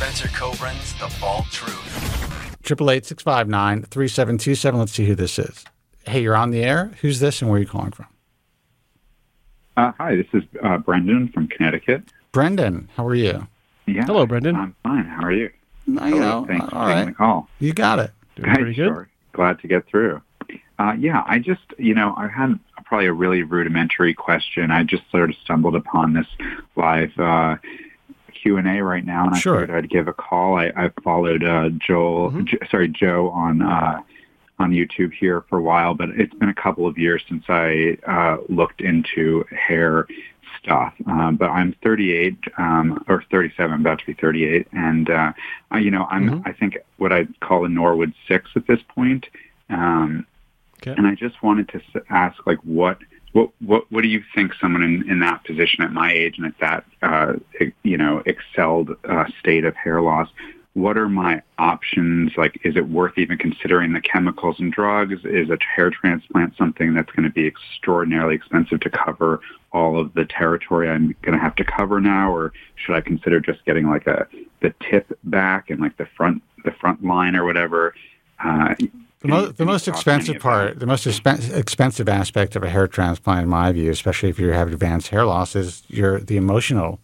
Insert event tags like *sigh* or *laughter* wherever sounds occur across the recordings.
Spencer Kobren's The Bald Truth. Triple eight six five nine three seven two seven. Let's see who this is. Hey, you're on the air. Who's this, and where are you calling from? Uh, hi, this is uh, Brendan from Connecticut. Brendan, how are you? Yeah, Hello, Brendan. I'm fine. How are you? No, you Hello, know, thanks for all taking right. the call. You got it. Doing pretty good. Sure. Glad to get through. Uh, yeah, I just, you know, I had probably a really rudimentary question. I just sort of stumbled upon this live uh, Q and A right now, and Sure. I figured I'd give a call. I, I followed uh, Joel, Mm-hmm. J- sorry, Joe on uh, on YouTube here for a while, but it's been a couple of years since I uh, looked into hair stuff. Um, but I'm 38 um, or 37, I'm about to be 38, and uh, I, you know, I'm Mm-hmm. I think what I'd call a Norwood six at this point. Um, Okay. and I just wanted to s- ask, like, what, what, what, what do you think someone in, in that position at my age and at that, uh, you know, excelled uh, state of hair loss? What are my options? Like, is it worth even considering the chemicals and drugs? Is a hair transplant something that's going to be extraordinarily expensive to cover all of the territory I'm going to have to cover now, or should I consider just getting like a the tip back and like the front the front line or whatever? Uh, The, mo- the most expensive part, the most expen- expensive aspect of a hair transplant, in my view, especially if you have advanced hair loss, is your the emotional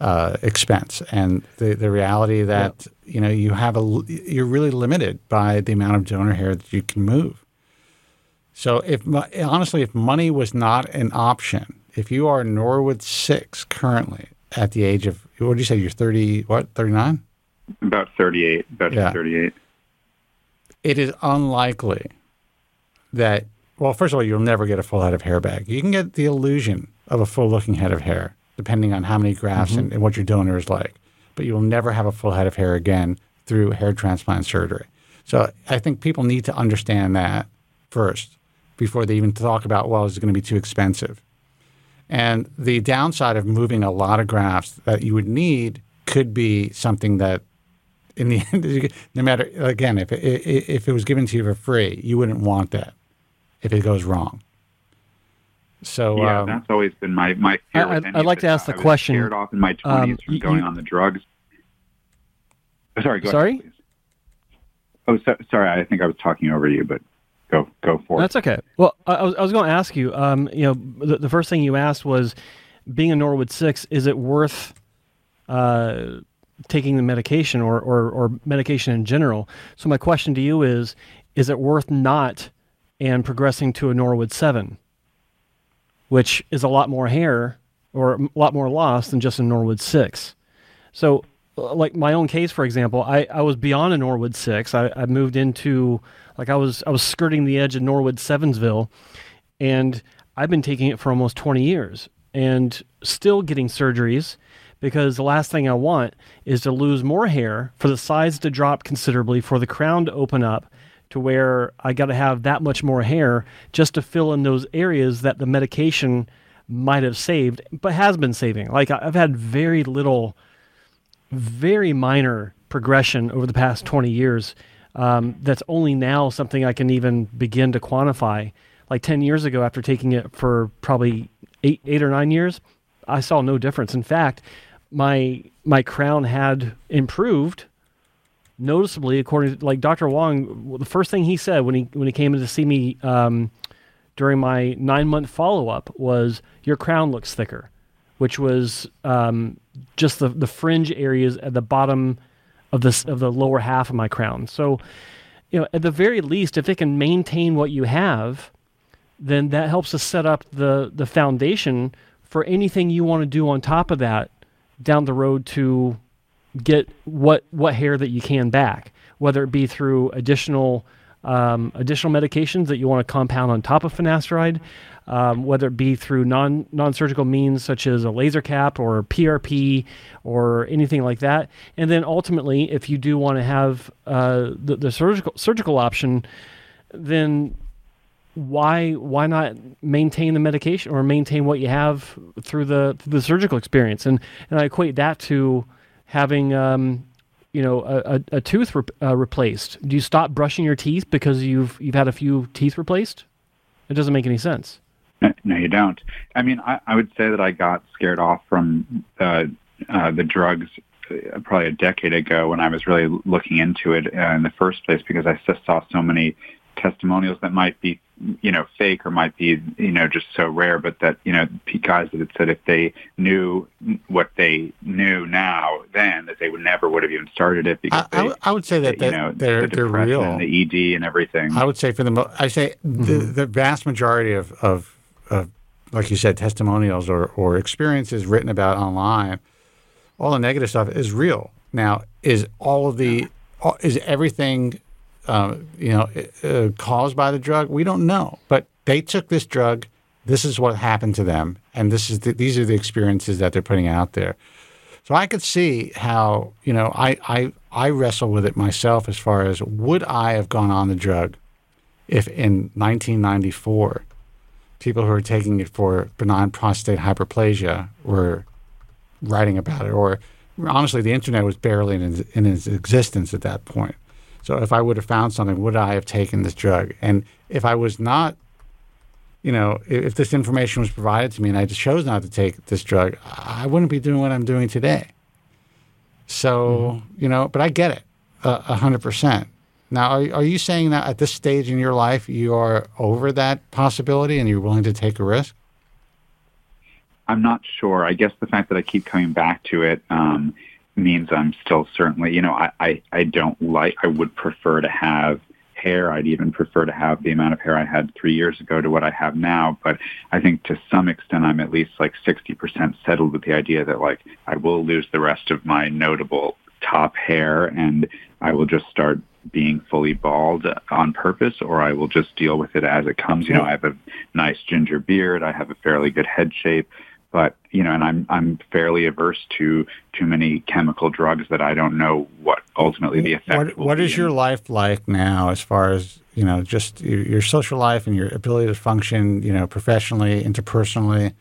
uh, expense and the the reality that you know you have a you're really limited by the amount of donor hair that you can move. So if honestly, if money was not an option, if you are Norwood six currently at the age of what do you say you're thirty what thirty nine? About 38, about Yeah. 38. It is unlikely that well first of all you'll never get a full head of hair back. You can get the illusion of a full looking head of hair depending on how many grafts mm-hmm. and, and what your donor is like. But you will never have a full head of hair again through hair transplant surgery. So i think people need to understand that first before they even talk about well is it going to be too expensive? And the downside of moving a lot of grafts that you would need could be something that in the *laughs* end, no matter again, if it, if it was given to you for free, you wouldn't want that if it goes wrong. So Yeah, um, that's always been my my fear. I- with I'd- any I'd of like to ask the I was question, Scared off in my um, twenties from going you- on the drugs. Oh, Sorry, go Sorry? ahead. Oh, so, sorry. I think I was talking over you, but go go for it. That's okay. Well, I, I was, I was going to ask you. Um, you know, the, the first thing you asked was, being a Norwood six, is it worth uh, taking the medication or, or or medication in general? So my question to you is, is it worth not and progressing to a Norwood seven, which is a lot more hair or a lot more loss than just a Norwood six? So, uh, like my own case, for example, I, I was beyond a Norwood six. I, I moved into like I was I was skirting the edge of Norwood Sevensville, and I've been taking it for almost twenty years and still getting surgeries because the last thing I want is to lose more hair for the sides to drop considerably for the crown to open up to where I got to have that much more hair just to fill in those areas that the medication might have saved but has been saving. Like I've had very little very minor progression over the past 20 years um, that's only now something I can even begin to quantify. Like 10 years ago, after taking it for probably eight, eight or nine years, I saw no difference. In fact, my my crown had improved noticeably, according to like Dr. Wong. The first thing he said when he when he came in to see me um, during my nine month follow up was, "Your crown looks thicker," which was um, just the the fringe areas at the bottom of this of the lower half of my crown. So, you know, at the very least, if it can maintain what you have, then that helps us set up the the foundation for anything you want to do on top of that down the road to get what what hair that you can back, whether it be through additional um, additional medications that you want to compound on top of finasteride, um, whether it be through non non surgical means such as a laser cap or PRP or anything like that, and then ultimately, if you do want to have uh, the, the surgical surgical option, then why why not maintain the medication or maintain what you have through the through the surgical experience? And and I equate that to having um, you know a, a, a tooth re- uh, replaced. Do you stop brushing your teeth because you've you've had a few teeth replaced? It doesn't make any sense. No, no, you don't. I mean, I, I would say that I got scared off from uh, uh, the drugs uh, probably a decade ago when I was really looking into it in the first place because I just saw so many testimonials that might be you know fake or might be you know just so rare but that you know guys that had said if they knew what they knew now then that they would never would have even started it because I, I they, would- I would say that you know they're the they're real. and the ED and everything I would say for the mo- I say the, mm-hmm. the vast majority of, of of like you said testimonials or or experiences written about online, all the negative stuff is real. Now, is all of the all- is everything uh, you know uh, caused by the drug? We don't know, but they took this drug. This is what happened to them, and this is the, these are the experiences that they're putting out there. So I could see how you know I I I wrestle with it myself as far as would I have gone on the drug if in 1994 people who were taking it for benign prostate hyperplasia were writing about it, or honestly, the internet was barely in, in its existence at that point. So if I would have found something, would I have taken this drug? And if I was not, you know, if, if this information was provided to me and I just chose not to take this drug, I wouldn't be doing what I'm doing today. So you know, but I get it a hundred percent. Now, are, are you saying that at this stage in your life you are over that possibility and you're willing to take a risk? I'm not sure. I guess the fact that I keep coming back to it um, means I'm still certainly, you know, I, I, I don't like, I would prefer to have hair. I'd even prefer to have the amount of hair I had three years ago to what I have now. But I think to some extent, I'm at least like 60% settled with the idea that like I will lose the rest of my notable top hair and I will just start being fully bald on purpose or I will just deal with it as it comes. You know, I have a nice ginger beard. I have a fairly good head shape but you know, and I'm I'm fairly averse to too many chemical drugs that I don't know what ultimately the effect. What, what is your life like now, as far as you know, just your, your social life and your ability to function, you know, professionally, interpersonally,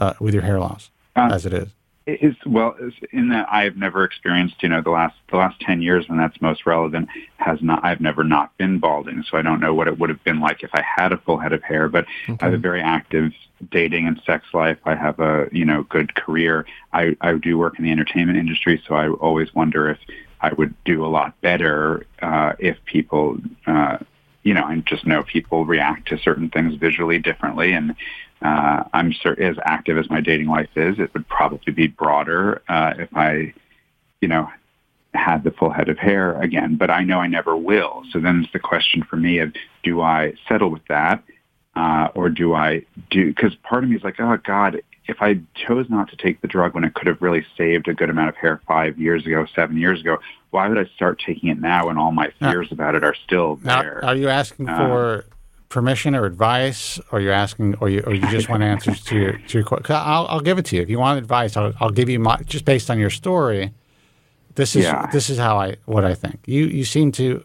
uh, with your hair loss, Uh, as it is? Is well, in that I've never experienced, you know, the last the last ten years when that's most relevant has not. I've never not been balding, so I don't know what it would have been like if I had a full head of hair. But I have a very active dating and sex life. I have a you know good career. I I do work in the entertainment industry, so I always wonder if I would do a lot better uh, if people. Uh, you know, I just know people react to certain things visually differently, and uh, I'm sure as active as my dating life is, it would probably be broader uh, if I, you know, had the full head of hair again. But I know I never will. So then it's the question for me of do I settle with that, uh, or do I do? Because part of me is like, oh God, if I chose not to take the drug when it could have really saved a good amount of hair five years ago, seven years ago, why would I start taking it now when all my Now- fears about it are still Now, there? are you asking Uh, for permission or advice, or you're asking, or you, or you just want answers to your to your question? I'll, I'll give it to you. If you want advice, I'll, I'll give you my just based on your story. This is Yeah. this is how I what I think. You you seem to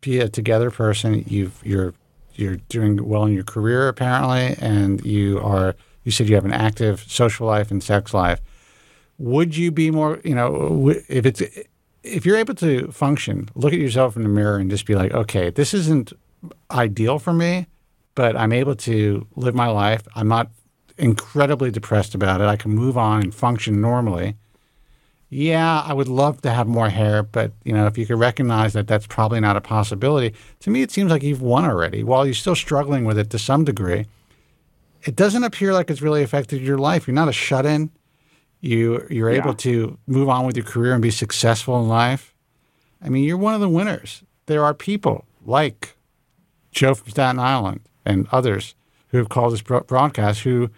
be a together person. You've you're you're doing well in your career apparently, and you are. You said you have an active social life and sex life. Would you be more? You know, if it's if you're able to function, look at yourself in the mirror and just be like, okay, this isn't ideal for me, but I'm able to live my life. I'm not incredibly depressed about it. I can move on and function normally. Yeah, I would love to have more hair, but you know, if you could recognize that that's probably not a possibility, to me it seems like you've won already. While you're still struggling with it to some degree, it doesn't appear like it's really affected your life. You're not a shut-in. You you're able Yeah. to move on with your career and be successful in life. I mean, you're one of the winners. There are people like Joe from Staten Island and others who have called this broadcast who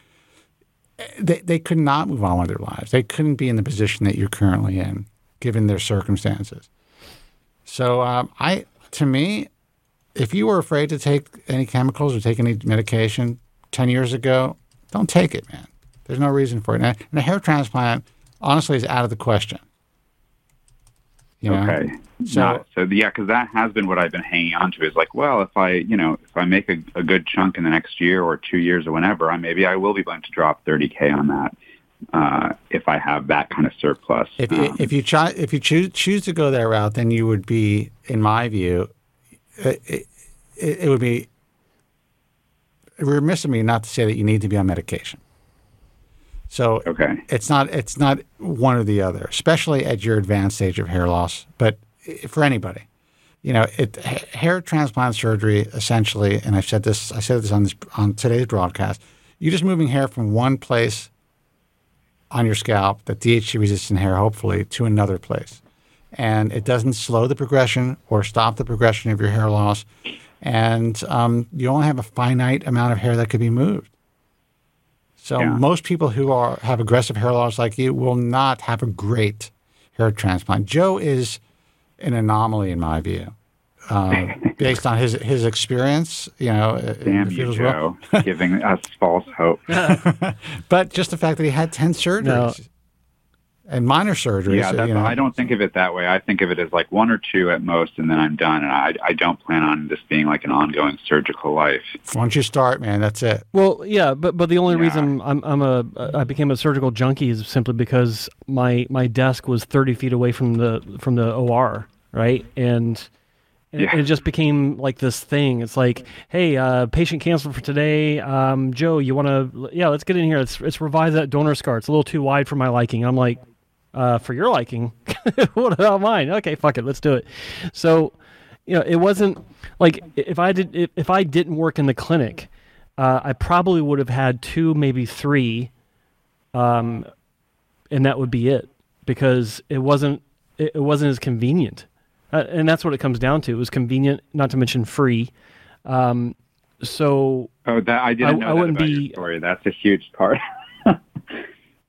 they, they could not move on with their lives. They couldn't be in the position that you're currently in, given their circumstances. So, um, I to me, if you were afraid to take any chemicals or take any medication ten years ago, don't take it, man. There's no reason for it. And a hair transplant, honestly, is out of the question. Okay. So- So, so yeah, because that has been what I've been hanging on to is like, well, if I, you know, if I make a, a good chunk in the next year or two years or whenever, I maybe I will be willing to drop 30k on that uh, if I have that kind of surplus. If, Um, if you try, if you choose choose to go that route, then you would be, in my view, it, it, it would be remiss of me not to say that you need to be on medication. So Okay. it's not it's not one or the other, especially at your advanced stage of hair loss. But for anybody, you know, it hair transplant surgery essentially, and I've said this I said this on this on today's broadcast. You're just moving hair from one place on your scalp, the DHT resistant hair, hopefully, to another place. And it doesn't slow the progression or stop the progression of your hair loss. And um, you only have a finite amount of hair that could be moved. So Yeah. most people who are have aggressive hair loss like you will not have a great hair transplant. Joe is an anomaly in my view, uh, *laughs* based on his his experience. You know, uh, Damn you, was well- Joe, *laughs* giving us false hope. *laughs* but just the fact that he had ten surgeries and minor surgeries. Yeah, that's, you know, I don't think of it that way. I think of it as like one or two at most, and then I'm done. And I, I don't plan on this being like an ongoing surgical life. Once you start, man, that's it. Well, yeah, but but the only Yeah. reason I'm I'm a I became a surgical junkie is simply because my my desk was 30 feet away from the from the OR, right? And and Yeah. it just became like this thing. It's like, hey, uh, patient canceled for today. Um, Joe, you want to? Yeah, let's get in here. Let's let's revise that donor scar. It's a little too wide for my liking. I'm like, uh, for your liking, *laughs* what about mine? Okay, fuck it, let's do it. So, you know, it wasn't like if I did if, if I didn't work in the clinic, uh, I probably would have had two, maybe three, um, and that would be it because it wasn't it, it wasn't as convenient, uh, and that's what it comes down to. It was convenient, not to mention free. Um, so Oh, that I didn't I- know I that wouldn't be- your story. That's a huge part. *laughs*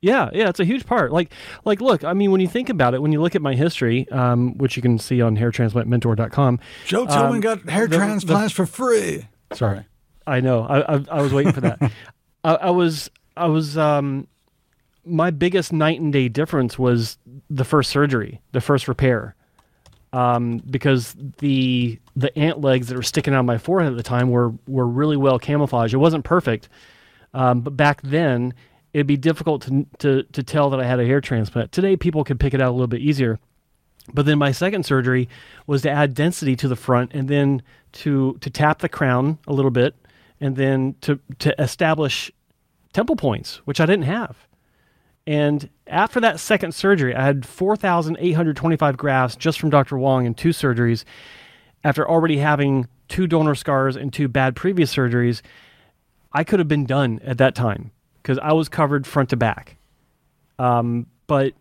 Yeah, yeah, it's a huge part. Like, like, look, I mean, when you think about it, when you look at my history, um, which you can see on hairtransplantmentor.com, Joe Tillman got hair transplants for free. Sorry. I know, I, I, I was waiting for that. *laughs* I, I was, I was, um, my biggest night and day difference was the first surgery, the first repair, um, because the the ant legs that were sticking out of my forehead at the time were were really well camouflaged. It wasn't perfect, um, but back then it'd be difficult to, to to tell that I had a hair transplant. Today, people can pick it out a little bit easier. But then my second surgery was to add density to the front and then to to tap the crown a little bit and then to to establish temple points, which I didn't have. And after that second surgery, I had 4,825 grafts just from Dr. Wong in two surgeries. After already having two donor scars and two bad previous surgeries, I could have been done at that time because I was covered front to back. Um, but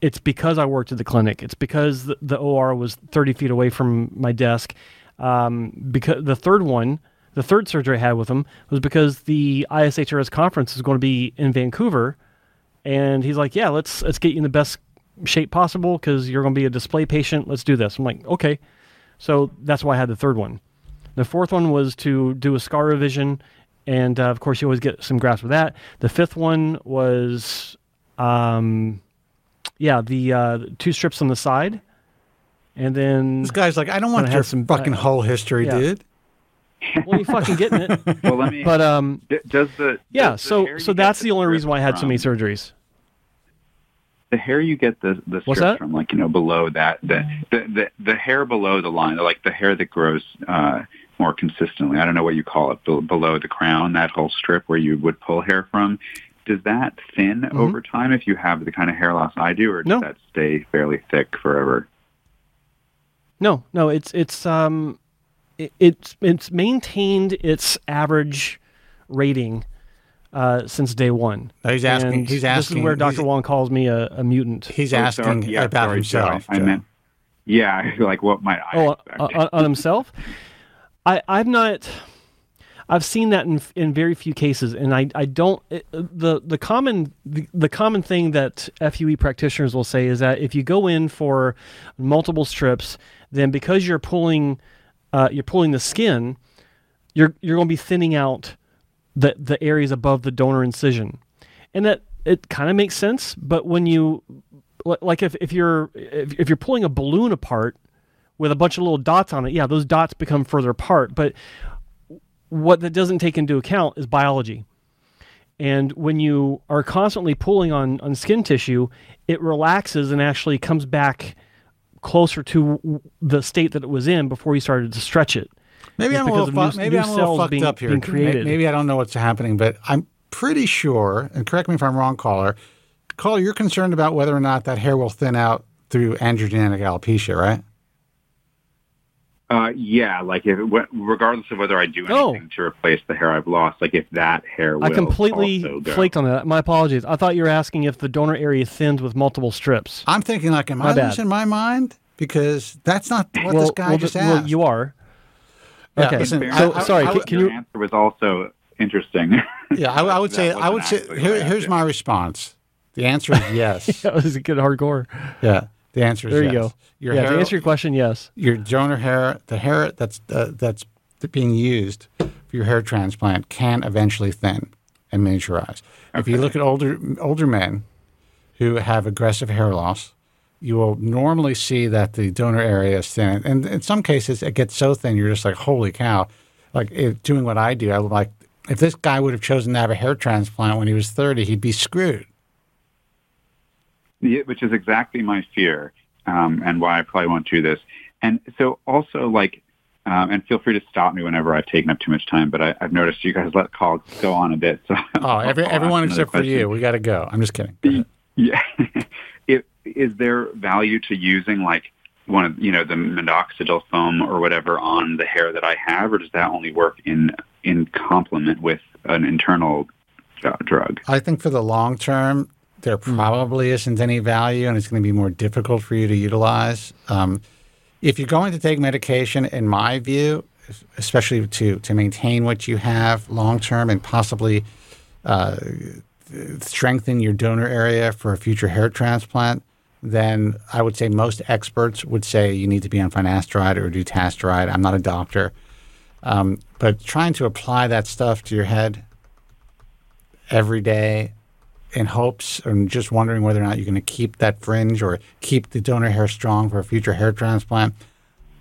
it's because I worked at the clinic. It's because the, the OR was 30 feet away from my desk. Um, because the third one, the third surgery I had with him was because the ISHRS conference is going to be in Vancouver, and he's like, "Yeah, let's let's get you in the best shape possible because you're going to be a display patient. Let's do this." I'm like, "Okay." So that's why I had the third one. The fourth one was to do a scar revision, and uh, of course, you always get some grafts with that. The fifth one was, um, yeah, the uh, two strips on the side, and then This guy's like, I don't want Gonna your have some- fucking uh, whole history, yeah. dude. well, you fucking getting it. *laughs* well, let me. But um, d- does the yeah. does So hair so that's the only reason why I had so many surgeries. the hair you get the the What's strips that? from like you know below that the the the, the hair below the line like the hair that grows uh more consistently i don't know what you call it be- below the crown that whole strip where you would pull hair from does that thin over time if you have the kind of hair loss i do or does Mm-hmm. No. that stay fairly thick forever No, no, it's it's um, it, it's it's maintained its average rating uh, since day one. He's asking- And he's This is where Dr. Wong calls me a, a mutant. He's Oh, asking sorry. Yeah, about sorry, Joe. himself. I meant yeah *laughs* like what might i oh, expect on, on himself. I I've not. I've seen that in in very few cases, and I I don't it, the the common the, the common thing that FUE practitioners will say is that if you go in for multiple strips, then because you're pulling uh, you're pulling the skin, you're you're going to be thinning out the the areas above the donor incision, and that it kind of makes sense. But when you like if if you're if, if you're pulling a balloon apart with a bunch of little dots on it, yeah, those dots become further apart. But what that doesn't take into account is biology. And when you are constantly pulling on, on skin tissue, it relaxes and actually comes back closer to the state that it was in before you started to stretch it. Maybe It's I'm a little, fu- new- maybe new I'm a little fucked being- up here. Maybe I don't know what's happening, but I'm pretty sure, and correct me if I'm wrong, caller. Caller, you're concerned about whether or not that hair will thin out through androgenic alopecia, right? Uh, yeah, like if wh- regardless of whether I do Oh. anything to replace the hair I've lost, like if that hair will I completely also go. flaked on that. My apologies. I thought you were asking if the donor area thins with multiple strips. I'm thinking like, am My I bad. losing my mind? Because that's not what well, this guy well, just th- well, you are. Yeah, okay. listen, Fair I- so sorry. I Can, would- can Your you? answer was also interesting. *laughs* yeah, I, I would say, I would say, here, here's my response. The answer is yes. *laughs* That was a good hardcore. yeah, the answer is There you yes. go. Your yeah. To answer your question, yes. your donor hair, the hair that's uh, that's being used for your hair transplant can eventually thin and miniaturize. If you look at older older men who have aggressive hair loss, you will normally see that the donor area is thin, and in some cases it gets so thin you're just like, holy cow! Like if, doing what I do, I would like if this guy would have chosen to have a hair transplant when he was 30, he'd be screwed. Which is exactly my fear, um, and why I probably won't do this. And so also like, um, and feel free to stop me whenever I've taken up too much time. But I, I've noticed you guys let calls go on a bit. So *laughs* Oh, every, everyone except for you. We got to go. I'm just kidding. Go. Yeah. *laughs* if, is there value to using like one of you know the minoxidil foam or whatever on the hair that I have, or does that only work in in complement with an internal uh, drug? I think for the long term, there probably isn't any value, and it's going to be more difficult for you to utilize. Um, if you're going to take medication, in my view, especially to to maintain what you have long term and possibly uh, strengthen your donor area for a future hair transplant, then I would say most experts would say you need to be on finasteride or dutasteride. I'm not a doctor, um, but trying to apply that stuff to your head every day in hopes and just wondering whether or not you're going to keep that fringe or keep the donor hair strong for a future hair transplant,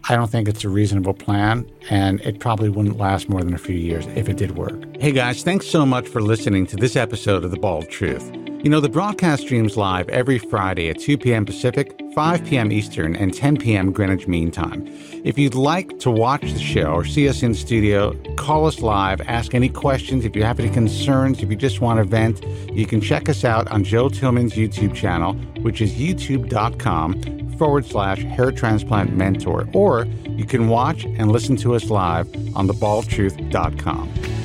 I don't think it's a reasonable plan, and it probably wouldn't last more than a few years if it did work. Hey guys, thanks so much for listening to this episode of The Bald Truth. You know, the broadcast streams live every Friday at 2 p.m. Pacific, 5 p.m. Eastern, and 10 p.m. Greenwich Mean Time. If you'd like to watch the show or see us in studio, call us live, ask any questions. If you have any concerns, if you just want to vent, you can check us out on Joe Tillman's YouTube channel, which is youtube.com forward slash hair transplant mentor, or you can watch and listen to us live on thebaldtruth.com.